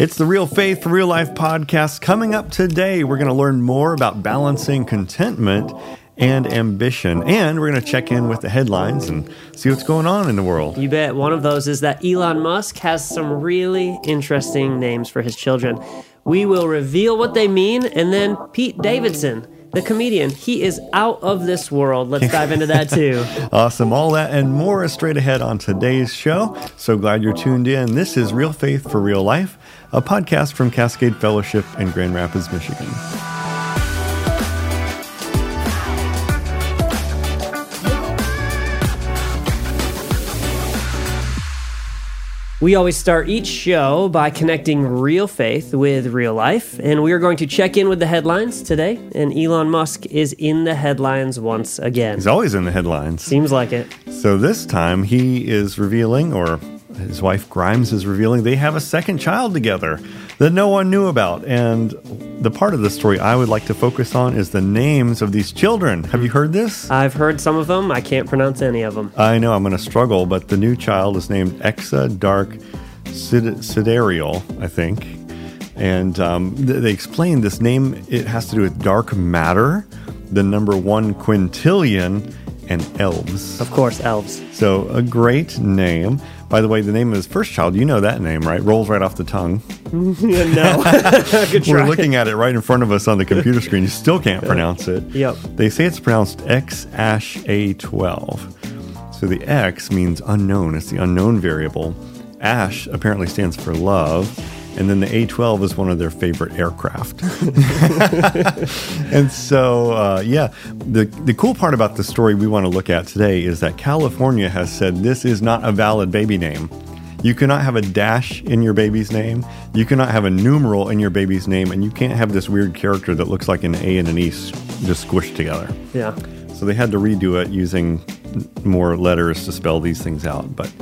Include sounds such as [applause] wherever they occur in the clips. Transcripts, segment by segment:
It's the Real Faith for Real Life podcast. Coming up today, we're going to learn more about balancing contentment and ambition. And we're going to check in with the headlines and see what's going on in the world. You bet. One of those is that Elon Musk has some really interesting names for his children. We will reveal what they mean, and then Pete Davidson, the comedian, he is out of this world. Let's [laughs] dive into that too. Awesome. All that and more is straight ahead on today's show. So glad you're tuned in. This is Real Faith for Real Life, a podcast from Cascade Fellowship in Grand Rapids, Michigan. We always start each show by connecting real faith with real life, and we are going to check in with the headlines today. And Elon Musk is in the headlines once again. He's always in the headlines. Seems like it. So this time he is revealing, or his wife Grimes is revealing, they have a second child together that no one knew about. And the part of the story I would like to focus on is the names of these children. Have you heard this? I've heard some of them. I can't pronounce any of them. I know I'm going to struggle, but the new child is named Exa Dark Sid- Sidereal, I think. And um, th- they explain this name, it has to do with dark matter, the number one quintillion, and elves. Of course, elves. So, a great name. By the way, the name of his first child, you know that name, right? Rolls right off the tongue. [laughs] no. [laughs] Good try. We're looking at it right in front of us on the computer screen. You still can't pronounce it. Yep. They say it's pronounced X Ash A12. So the X means unknown, it's the unknown variable. Ash apparently stands for love. And then the A12 is one of their favorite aircraft. [laughs] and so, uh, yeah, the, the cool part about the story we want to look at today is that California has said this is not a valid baby name. You cannot have a dash in your baby's name. You cannot have a numeral in your baby's name. And you can't have this weird character that looks like an A and an E s- just squished together. Yeah. So they had to redo it using more letters to spell these things out. But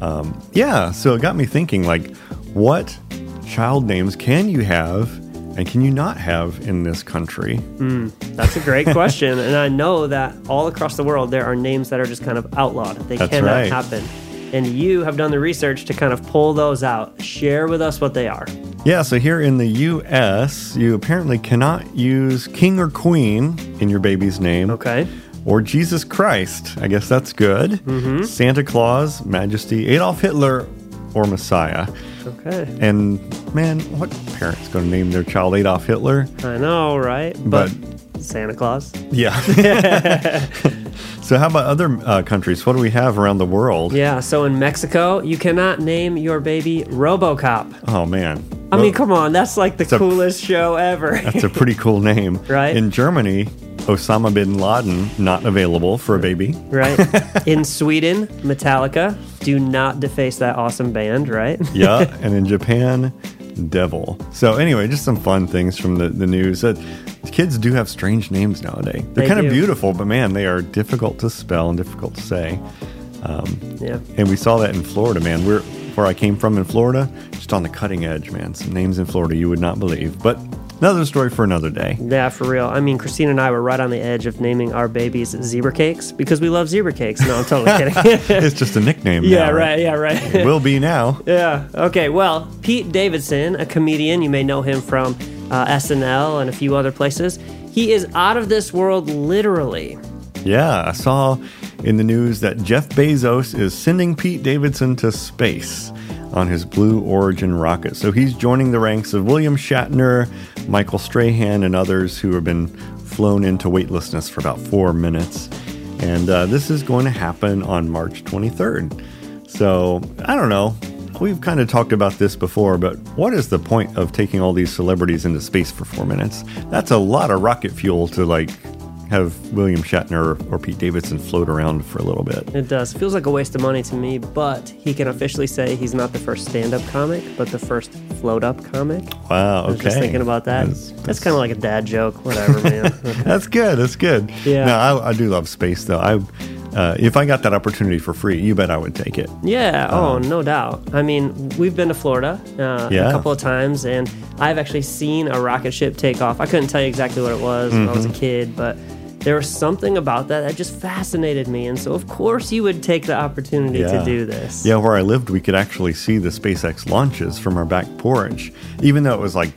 um, yeah, so it got me thinking like, what child names can you have and can you not have in this country? Hmm, that's a great question. and I know that all across the world, there are names that are just kind of outlawed. They That's cannot right. happen. And you have done the research to kind of pull those out. Share with us what they are. Yeah, so here in the US, you apparently cannot use king or queen in your baby's name. Okay. Or Jesus Christ. I guess that's good. Mm-hmm. Santa Claus, Majesty, Adolf Hitler, or Messiah. Okay. And man, what parent's going to name their child Adolf Hitler? I know, right? But- Santa Claus. Yeah. [laughs] so, how about other uh, countries? What do we have around the world? Yeah. So in Mexico, you cannot name your baby RoboCop. Oh man, I Well, mean, come on, that's like the a- coolest show ever. that's a pretty cool name, [laughs] Right? In Germany, Osama bin Laden not available for a baby. right? [laughs] In Sweden, Metallica. Do not deface that awesome band, right? [laughs] Yeah, and in Japan, Devil. So anyway, just some fun things from the, the news. That kids do have strange names nowadays. They're They kind of beautiful, but man, they are difficult to spell and difficult to say. Um, yeah. And we saw that in Florida, man. We're where I came from in Florida, just on the cutting edge, man. Some names in Florida you would not believe. But another story for another day. Yeah, for real. I mean, Christine and I were right on the edge of naming our babies zebra cakes because we love zebra cakes. No, I'm totally kidding. [laughs] It's just a nickname. yeah, now, right. Yeah, right. It will be now. [laughs] Yeah. Okay. Well, Pete Davidson, a comedian, you may know him from uh, SNL and a few other places. He is out of this world, literally. Yeah, I saw in the news that Jeff Bezos is sending Pete Davidson to space on his Blue Origin rocket. So he's joining the ranks of William Shatner, Michael Strahan, and others who have been flown into weightlessness for about four minutes. And uh, this is going to happen on March 23rd. So I don't know. We've kind of talked about this before, but what is the point of taking all these celebrities into space for four minutes? That's a lot of rocket fuel to like have William Shatner or Pete Davidson float around for a little bit. It does. Feels like a waste of money to me, but he can officially say he's not the first stand up comic, but the first float up comic. Wow. I was Okay. just thinking about that. That's, That's, kind of like a dad joke. Whatever, man. [laughs] that's good. That's good. Yeah. No, I, I do love space though. I, uh, if I got that opportunity for free, you bet I would take it. Yeah, oh, no doubt. I mean, we've been to Florida uh, Yeah. a couple of times, and I've actually seen a rocket ship take off. I couldn't tell you exactly what it was when I was a Mm-hmm. kid, but there was something about that that just fascinated me. And so, of course, you would take the opportunity to do this. Yeah, where I lived, we could actually see the SpaceX launches from our back porch, even though it was like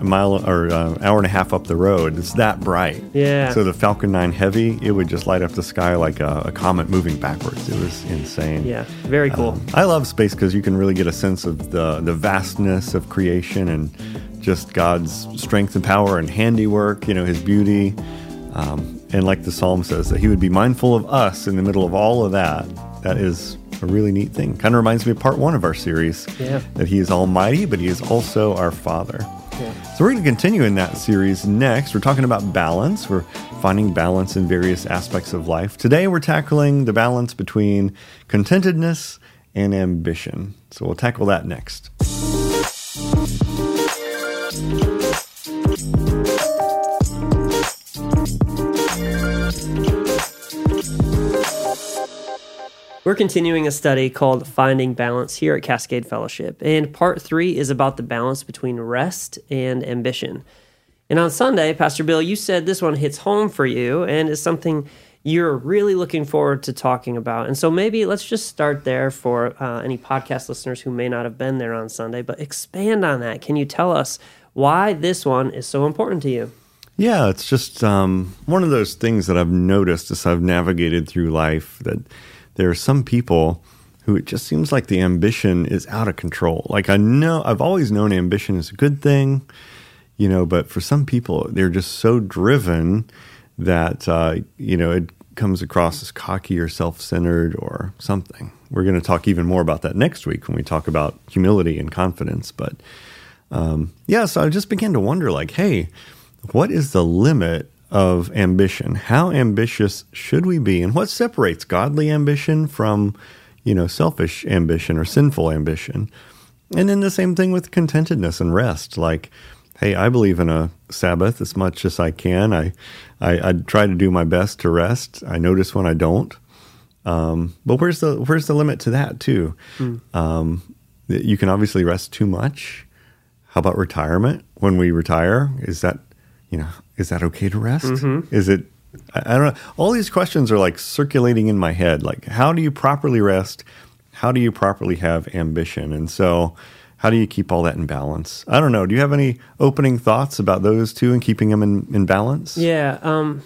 a mile or uh, hour and a half up the road. It's that bright. Yeah. So the Falcon 9 Heavy, it would just light up the sky like a, a comet moving backwards. It was insane. Yeah, very cool. Um, I love space because you can really get a sense of the the vastness of creation and just God's strength and power and handiwork. You know, His beauty, um, and like the psalm says, that He would be mindful of us in the middle of all of that. That is a really neat thing. Kind of reminds me of part one of our series. Yeah. That He is Almighty, but He is also our Father. Yeah. So we're going to continue in that series next. We're talking about balance. We're finding balance in various aspects of life. Today we're tackling the balance between contentedness and ambition. So we'll tackle that next. We're continuing a study called Finding Balance here at Cascade Fellowship, and part three is about the balance between rest and ambition. And on Sunday, Pastor Bill, you said this one hits home for you and is something you're really looking forward to talking about. And so maybe let's just start there for uh, any podcast listeners who may not have been there on Sunday, but expand on that. Can you tell us why this one is so important to you? Yeah, it's just um, one of those things that I've noticed as I've navigated through life that there are some people who it just seems like the ambition is out of control. Like I know, I've always known ambition is a good thing, you know, but for some people, they're just so driven that, uh, you know, it comes across as cocky or self centered or something. We're going to talk even more about that next week when we talk about humility and confidence. But um, yeah, so I just began to wonder like, hey, what is the limit of ambition? How ambitious should we be? And what separates godly ambition from, you know, selfish ambition or sinful ambition? And then the same thing with contentedness and rest. Like, hey, I believe in a Sabbath as much as I can. I, I, I try to do my best to rest. I notice when I don't. Um, but where's the where's the limit to that too? Um, you can obviously rest too much. How about retirement? When we retire, is that you know is that okay to rest? Is it? I, I don't know. All these questions are like circulating in my head. Like, how do you properly rest? How do you properly have ambition? And so, how do you keep all that in balance? I don't know. Do you have any opening thoughts about those two and keeping them in, in balance? Yeah, um,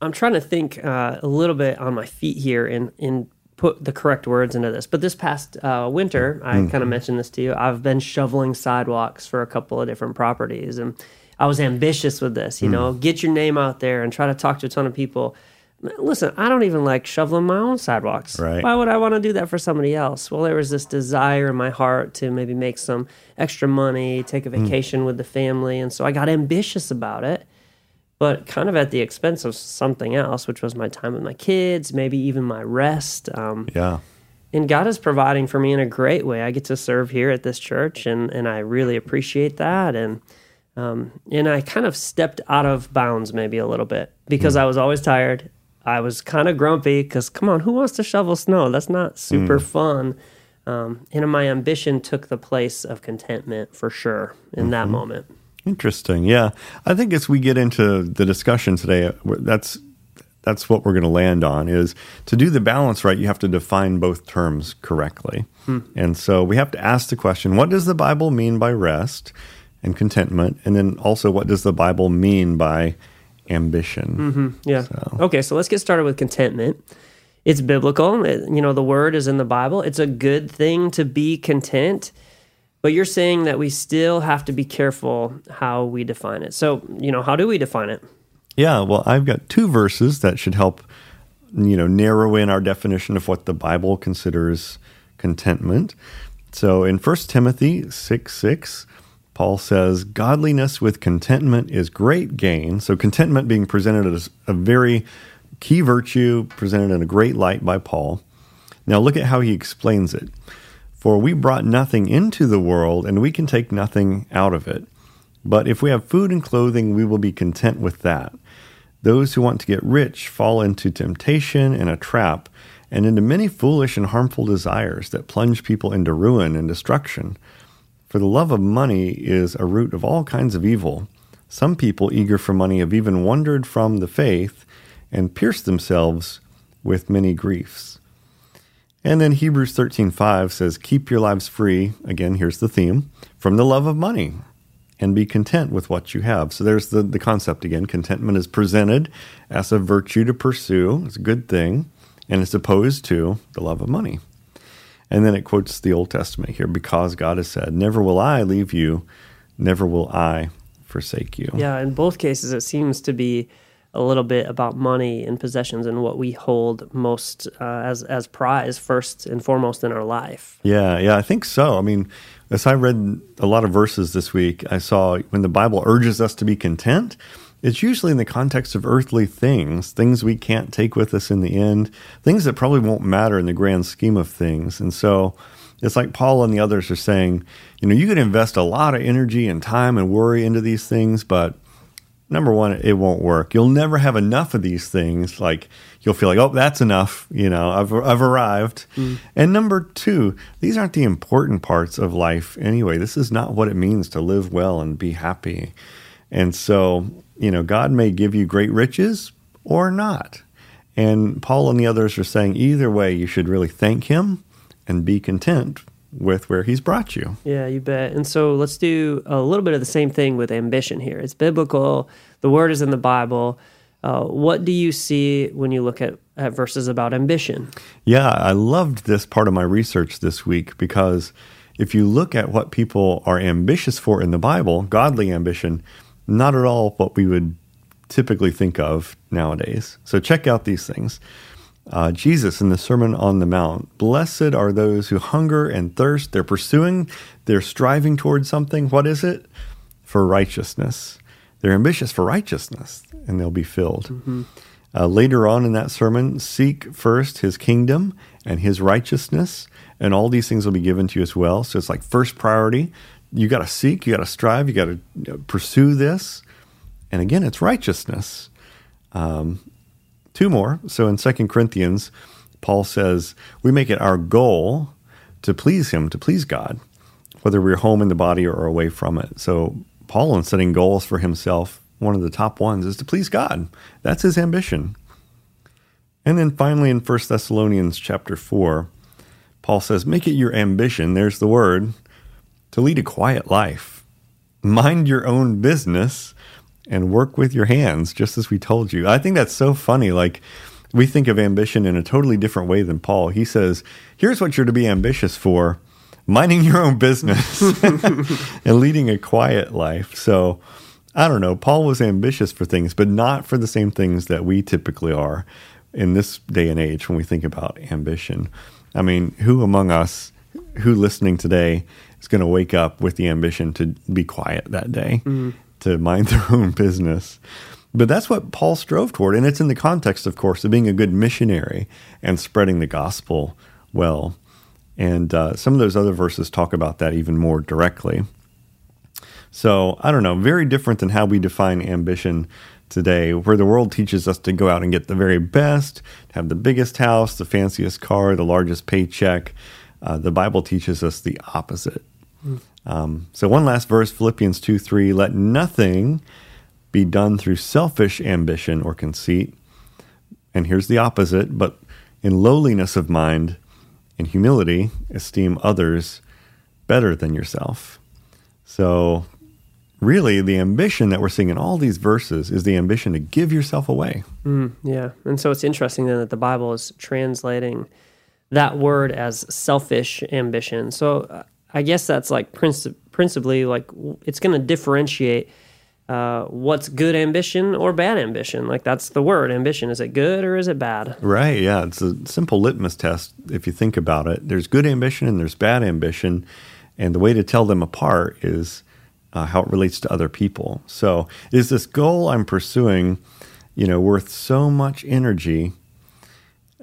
I'm trying to think uh, a little bit on my feet here and, and put the correct words into this. But this past uh, winter, I kind of mentioned this to you. I've been shoveling sidewalks for a couple of different properties, and I was ambitious with this. You know, get your name out there and try to talk to a ton of people. Listen, I don't even like shoveling my own sidewalks. Right. Why would I want to do that for somebody else? Well, there was this desire in my heart to maybe make some extra money, take a vacation with the family, and so I got ambitious about it but kind of at the expense of something else, which was my time with my kids, maybe even my rest. Um, Yeah. and God is providing for me in a great way. I get to serve here at this church, and, and I really appreciate that. And um, and I kind of stepped out of bounds maybe a little bit because I was always tired. I was kind of grumpy because come on, who wants to shovel snow? That's not super fun. Um, and my ambition took the place of contentment for sure in that moment. Interesting. Yeah, I think as we get into the discussion today, that's that's what we're going to land on is to do the balance right. You have to define both terms correctly, and so we have to ask the question: What does the Bible mean by rest and contentment? And then also, what does the Bible mean by ambition? Mm-hmm. Yeah. Okay, so let's get started with contentment. It's biblical. It- you know, the word is in the Bible. It's a good thing to be content, but you're saying that we still have to be careful how we define it. So, you know, how do we define it? Yeah, well, I've got two verses that should help, you know, narrow in our definition of what the Bible considers contentment. So in 1 Timothy 6 6, Paul says, Godliness with contentment is great gain. So contentment being presented as a very key virtue, presented in a great light by Paul. Now look at how he explains it. For we brought nothing into the world, and we can take nothing out of it. But if we have food and clothing, we will be content with that. Those who want to get rich fall into temptation and a trap, and into many foolish and harmful desires that plunge people into ruin and destruction. For the love of money is a root of all kinds of evil. Some people eager for money have even wandered from the faith and pierced themselves with many griefs. And then Hebrews 13:5 says, "Keep your lives free." Again, here's the theme, from the love of money, and be content with what you have. So there's the, the concept again. Contentment is presented as a virtue to pursue. It's a good thing, and it's opposed to the love of money. And then it quotes the Old Testament here, because God has said, Never will I leave you, never will I forsake you. Yeah, in both cases, it seems to be a little bit about money and possessions and what we hold most uh, as as prize first and foremost in our life. Yeah, yeah, I think so. I mean, as I read a lot of verses this week, I saw when the Bible urges us to be content, it's usually in the context of earthly things, things we can't take with us in the end, things that probably won't matter in the grand scheme of things. And so it's like Paul and the others are saying, you know, you can invest a lot of energy and time and worry into these things, but number one, it won't work. You'll never have enough of these things. Like you'll feel like, oh, that's enough. You know, I've I've arrived. Mm. And number two, these aren't the important parts of life anyway. This is not what it means to live well and be happy. And so, you know, God may give you great riches or not. And Paul and the others are saying either way, you should really thank Him and be content with where he's brought you. Yeah, you bet. And so let's do a little bit of the same thing with ambition here. It's biblical, the word is in the Bible. Uh, what do you see when you look at, at verses about ambition? Yeah, I loved this part of my research this week because if you look at what people are ambitious for in the Bible, godly ambition, not at all what we would typically think of nowadays. So check out these things uh, Jesus in the Sermon on the Mount. Blessed are those who hunger and thirst. They're pursuing, they're striving towards something. What is it? For righteousness. They're ambitious for righteousness, and they'll be filled. Mm-hmm. Uh, later on in that sermon, seek first his kingdom and his righteousness, and all these things will be given to you as well. So it's like first priority. You got to seek, you got to strive, you got to pursue this. And again, it's righteousness. Um, Two more. So in Second Corinthians, Paul says, We make it our goal to please Him, to please God, whether we're home in the body or away from it. So Paul, in setting goals for himself, one of the top ones is to please God. That's his ambition. And then finally in 1 Thessalonians chapter 4, Paul says, Make it your ambition, there's the word, to lead a quiet life. Mind your own business and work with your hands, just as we told you. I think that's so funny. Like, we think of ambition in a totally different way than Paul. He says, here's what you're to be ambitious for minding your own business [laughs] and leading a quiet life. So, I don't know. Paul was ambitious for things, but not for the same things that we typically are in this day and age when we think about ambition. I mean, who among us, who listening today, is going to wake up with the ambition to be quiet that day mm-hmm to mind [laughs] their own business. But that's what Paul strove toward. And it's in the context, of course, of being a good missionary and spreading the gospel well. And uh, some of those other verses talk about that even more directly. So I don't know, very different than how we define ambition today, where the world teaches us to go out and get the very best, have the biggest house, the fanciest car, the largest paycheck. Uh, the Bible teaches us the opposite. Um, so, one last verse Philippians 2 3 let nothing be done through selfish ambition or conceit. And here's the opposite, but in lowliness of mind, in humility, esteem others better than yourself. So, really, the ambition that we're seeing in all these verses is the ambition to give yourself away. Mm, yeah. And so it's interesting then that the Bible is translating that word as selfish ambition. So, uh, I guess that's like princi- principally like it's going to differentiate uh, what's good ambition or bad ambition. Like that's the word ambition. Is it good or is it bad? Right. Yeah. It's a simple litmus test if you think about it. There's good ambition and there's bad ambition. And the way to tell them apart is uh, how it relates to other people. So is this goal I'm pursuing, you know, worth so much energy?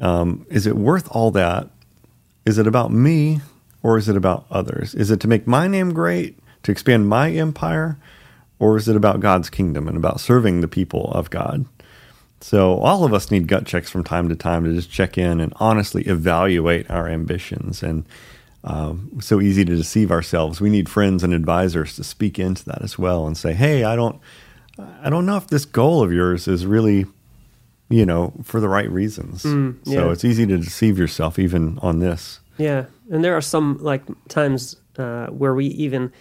Um, is it worth all that? Is it about me or is it about others? Is it to make my name great, to expand my empire, or is it about God's kingdom and about serving the people of God? So, all of us need gut checks from time to time to just check in and honestly evaluate our ambitions. And um, so easy to deceive ourselves. We need friends and advisors to speak into that as well and say, "Hey, I don't, I don't know if this goal of yours is really you know, for the right reasons. Mm, yeah. So it's easy to deceive yourself even on this. Yeah, and there are some like times uh, where we even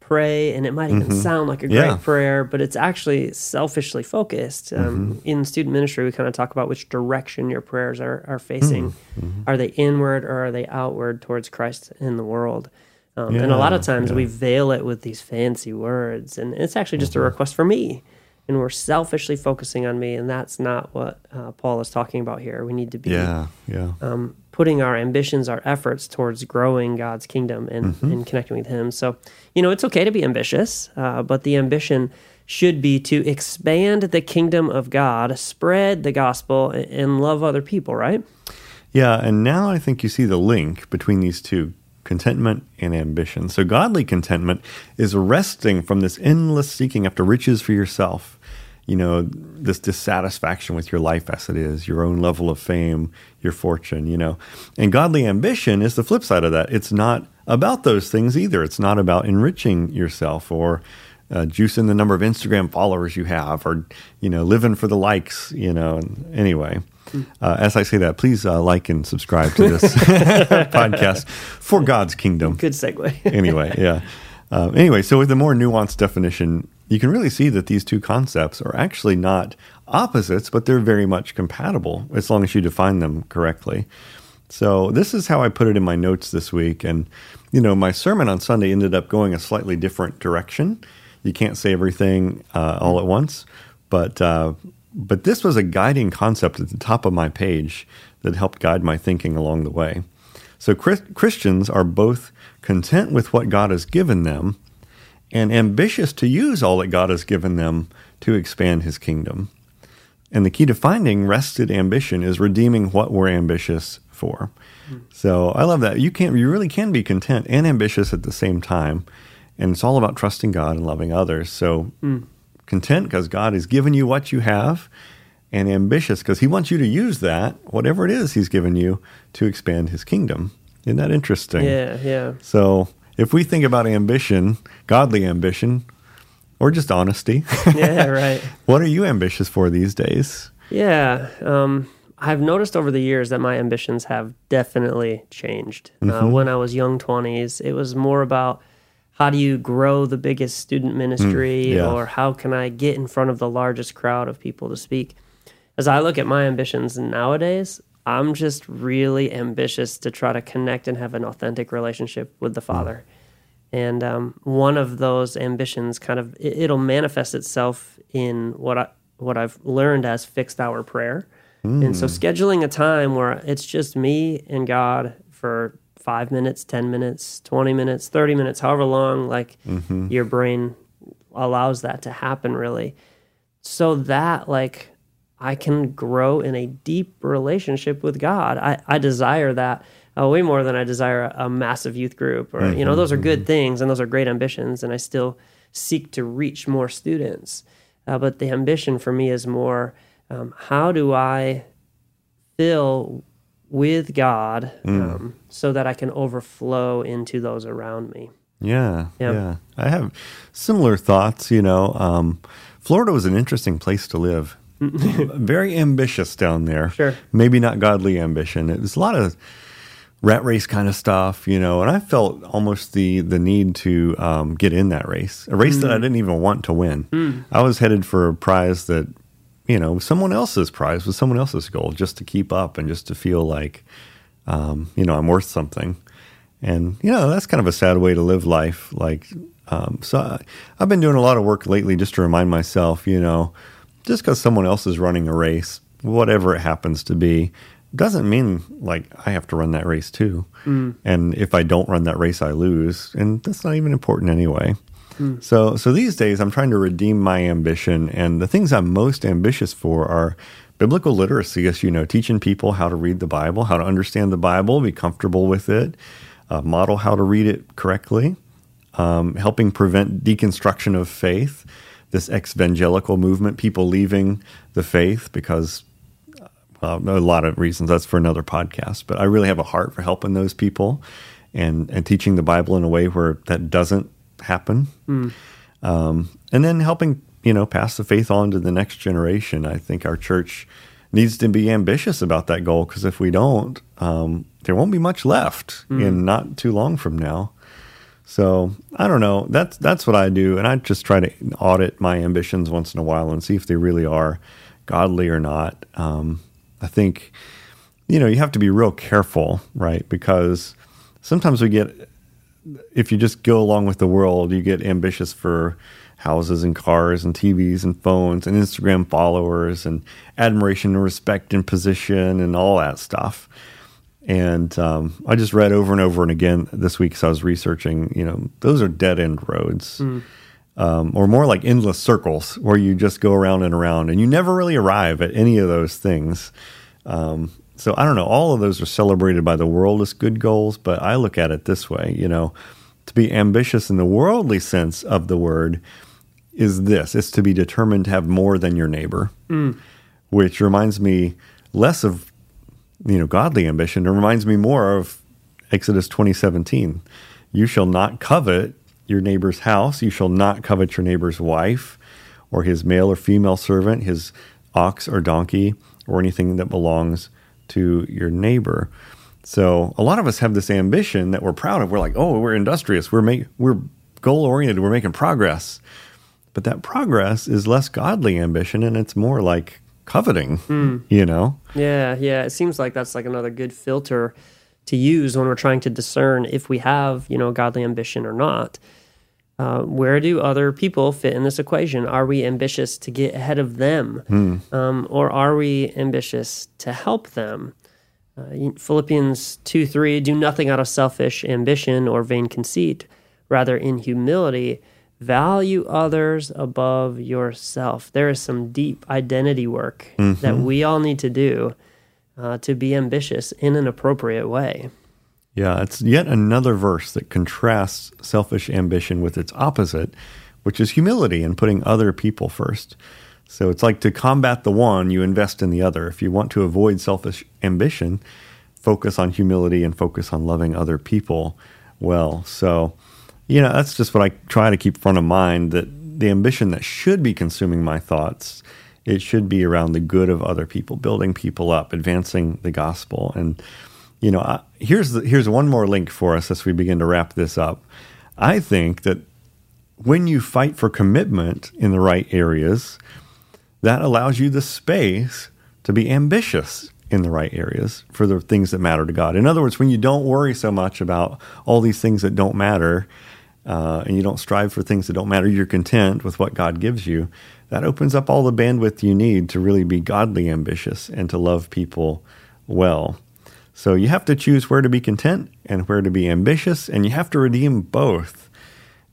pray, and it might even sound like a great Mm-hmm. Yeah. prayer, but it's actually selfishly focused. Um, Mm-hmm. In student ministry, we kind of talk about which direction your prayers are, are facing. Mm-hmm. Are they inward or are they outward towards Christ in the world? Um, and a lot of times yeah. we veil it with these fancy words, and it's actually just Mm-hmm. a request for me. And we're selfishly focusing on me, and that's not what uh, Paul is talking about here. We need to be Yeah, yeah. um, putting our ambitions, our efforts towards growing God's kingdom and, Mm-hmm. and connecting with Him. So, you know, it's okay to be ambitious, uh, but the ambition should be to expand the kingdom of God, spread the gospel, and, and love other people, right? Yeah, and now I think you see the link between these two contentment and ambition. So, godly contentment is resting from this endless seeking after riches for yourself. You know, this dissatisfaction with your life as it is, your own level of fame, your fortune, you know. And godly ambition is the flip side of that. It's not about those things either. It's not about enriching yourself or uh, juicing the number of Instagram followers you have or, you know, living for the likes, you know. And anyway, uh, as I say that, please uh, like and subscribe to this [laughs] [laughs] podcast for God's kingdom. Good segue. Anyway, yeah. Uh, anyway, so with a more nuanced definition, you can really see that these two concepts are actually not opposites, but they're very much compatible as long as you define them correctly. So this is how I put it in my notes this week, and you know, my sermon on Sunday ended up going a slightly different direction. You can't say everything uh, all at once, but uh, but this was a guiding concept at the top of my page that helped guide my thinking along the way. So Christians are both content with what God has given them and ambitious to use all that God has given them to expand his kingdom. And the key to finding rested ambition is redeeming what we're ambitious for. So I love that. You can you really can be content and ambitious at the same time. And it's all about trusting God and loving others. So hmm. content because God has given you what you have and ambitious because he wants you to use that, whatever it is he's given you, to expand his kingdom. Isn't that interesting? yeah, yeah. So if we think about ambition, godly ambition, or just honesty, [laughs] Yeah, right. [laughs] what are you ambitious for these days? Yeah. Um, I've noticed over the years that my ambitions have definitely changed. Uh, when I was young 20s, it was more about how do you grow the biggest student ministry yeah. or how can I get in front of the largest crowd of people to speak. As I look at my ambitions nowadays, I'm just really ambitious to try to connect and have an authentic relationship with the Father. And um, one of those ambitions kind of it, it'll manifest itself in what I what I've learned as fixed hour prayer. And so scheduling a time where it's just me and God for five minutes, ten minutes, twenty minutes, thirty minutes, however long like your brain allows that to happen really. So that like I can grow in a deep relationship with God. I, I desire that uh, way more than I desire a, a massive youth group or, you know, those are good things and those are great ambitions. And I still seek to reach more students. Uh, but the ambition for me is more um, how do I fill with God um, so that I can overflow into those around me? Yeah, Yeah. yeah. I have similar thoughts. You know, um, Florida was an interesting place to live. [laughs] Very ambitious down there. Sure. Maybe not godly ambition. It was a lot of rat race kind of stuff, you know. And I felt almost the the need to um, get in that race, a race that I didn't even want to win. I was headed for a prize that, you know, someone else's prize was someone else's goal, just to keep up and just to feel like, um, you know, I'm worth something. And you know that's kind of a sad way to live life. Like, um, so I, I've been doing a lot of work lately just to remind myself, you know, just because someone else is running a race, whatever it happens to be, doesn't mean like I have to run that race too. And if I don't run that race, I lose, and that's not even important anyway. So, so these days, I'm trying to redeem my ambition, and the things I'm most ambitious for are biblical literacy. As you know, teaching people how to read the Bible, how to understand the Bible, be comfortable with it, uh, model how to read it correctly, um, helping prevent deconstruction of faith, this evangelical movement, people leaving the faith because uh, a lot of reasons. That's for another podcast. But I really have a heart for helping those people and and teaching the Bible in a way where that doesn't happen. Um, and then helping you know pass the faith on to the next generation. I think our church needs to be ambitious about that goal because if we don't, um, there won't be much left in not too long from now. So I don't know. That's that's what I do, and I just try to audit my ambitions once in a while and see if they really are godly or not. Um, I think you know you have to be real careful, right? Because sometimes we get if you just go along with the world, you get ambitious for houses and cars and TVs and phones and Instagram followers and admiration and respect and position and all that stuff. And um, I just read over and over and again this week as I was researching, you know, those are dead end roads. Um, or more like endless circles where you just go around and around and you never really arrive at any of those things. Um, so I don't know. All of those are celebrated by the world as good goals, but I look at it this way you know, to be ambitious in the worldly sense of the word is this it's to be determined to have more than your neighbor, which reminds me less of, you know, godly ambition. It reminds me more of Exodus 2017. You shall not covet your neighbor's house. You shall not covet your neighbor's wife or his male or female servant, his ox or donkey, or anything that belongs to your neighbor. So a lot of us have this ambition that we're proud of. We're like, oh, we're industrious. We're make, we're goal oriented. We're making progress. But that progress is less godly ambition, and it's more like coveting. You know? Yeah, yeah. It seems like that's like another good filter to use when we're trying to discern if we have, you know, godly ambition or not. Uh, where do other people fit in this equation? Are we ambitious to get ahead of them, um, or are we ambitious to help them? Uh, Philippians 2 3 Do nothing out of selfish ambition or vain conceit. Rather, in humility, value others above yourself. There is some deep identity work that we all need to do uh, to be ambitious in an appropriate way. Yeah, it's yet another verse that contrasts selfish ambition with its opposite, which is humility and putting other people first. So it's like to combat the one, you invest in the other. If you want to avoid selfish ambition, focus on humility and focus on loving other people well. So, you know, that's just what I try to keep front of mind that the ambition that should be consuming my thoughts, it should be around the good of other people, building people up, advancing the gospel. And, you know, I, here's the, here's one more link for us as we begin to wrap this up. I think that when you fight for commitment in the right areas, that allows you the space to be ambitious in the right areas for the things that matter to God. In other words, when you don't worry so much about all these things that don't matter, uh, and you don't strive for things that don't matter, you're content with what God gives you. That opens up all the bandwidth you need to really be godly ambitious and to love people well. So you have to choose where to be content and where to be ambitious, and you have to redeem both.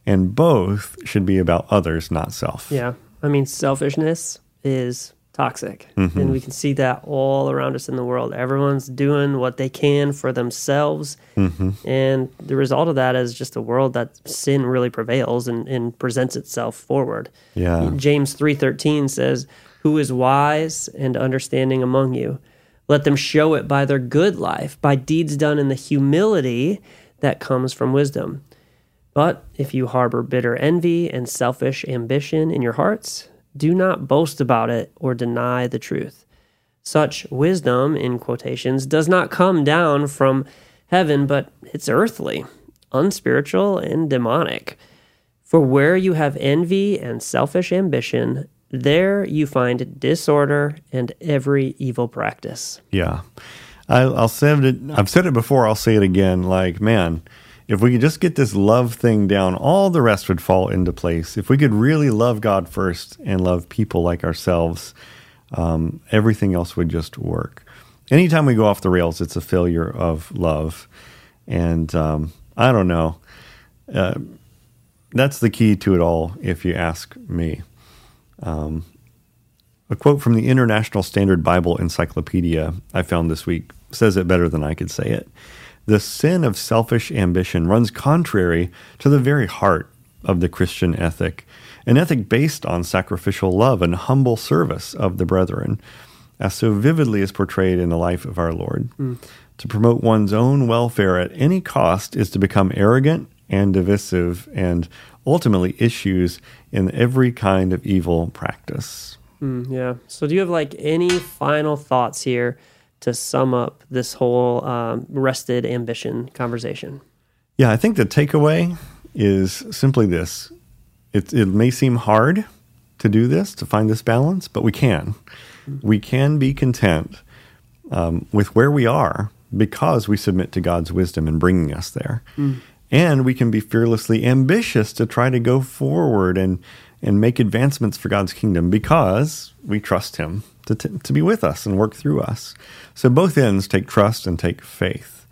And both should be about others, not self. Yeah. I mean, selfishness is toxic. Mm-hmm. And we can see that all around us in the world. Everyone's doing what they can for themselves. Mm-hmm. And the result of that is just a world that sin really prevails and, and presents itself forward. Yeah. James 3:13 says, "Who is wise and understanding among you? Let them show it by their good life, by deeds done in the humility that comes from wisdom. But if you harbor bitter envy and selfish ambition in your hearts, do not boast about it or deny the truth. Such wisdom, in quotations, does not come down from heaven, but it's earthly, unspiritual, and demonic. For where you have envy and selfish ambition, there you find disorder and every evil practice. Yeah. I, I'll say it. I've said it before. I'll say it again. Like, man, if we could just get this love thing down, all the rest would fall into place. If we could really love God first and love people like ourselves, um, everything else would just work. Anytime we go off the rails, it's a failure of love. And um, I don't know. Uh, that's the key to it all, if you ask me. Um, a quote from the International Standard Bible Encyclopedia I found this week says it better than I could say it. The sin of selfish ambition runs contrary to the very heart of the Christian ethic, an ethic based on sacrificial love and humble service of the brethren, as so vividly is portrayed in the life of our Lord. Hmm. To promote one's own welfare at any cost is to become arrogant and divisive and ultimately issues in every kind of evil practice. Hmm, yeah. So, do you have like any final thoughts here to sum up this whole um, rested ambition conversation? Yeah, I think the takeaway is simply this it, it may seem hard to do this, to find this balance, but we can. We can be content um, with where we are because we submit to God's wisdom in bringing us there. And we can be fearlessly ambitious to try to go forward and, and make advancements for God's kingdom because we trust Him to, t- to be with us and work through us. So both ends take trust and take faith.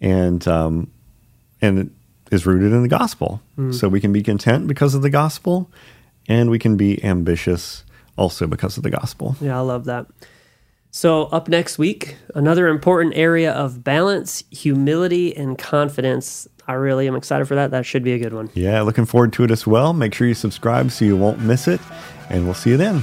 And, um, and it is rooted in the gospel. So we can be content because of the gospel and we can be ambitious also because of the gospel. Yeah, I love that. So, up next week, another important area of balance, humility, and confidence. I really am excited for that. That should be a good one. Yeah, looking forward to it as well. Make sure you subscribe so you won't miss it. And we'll see you then.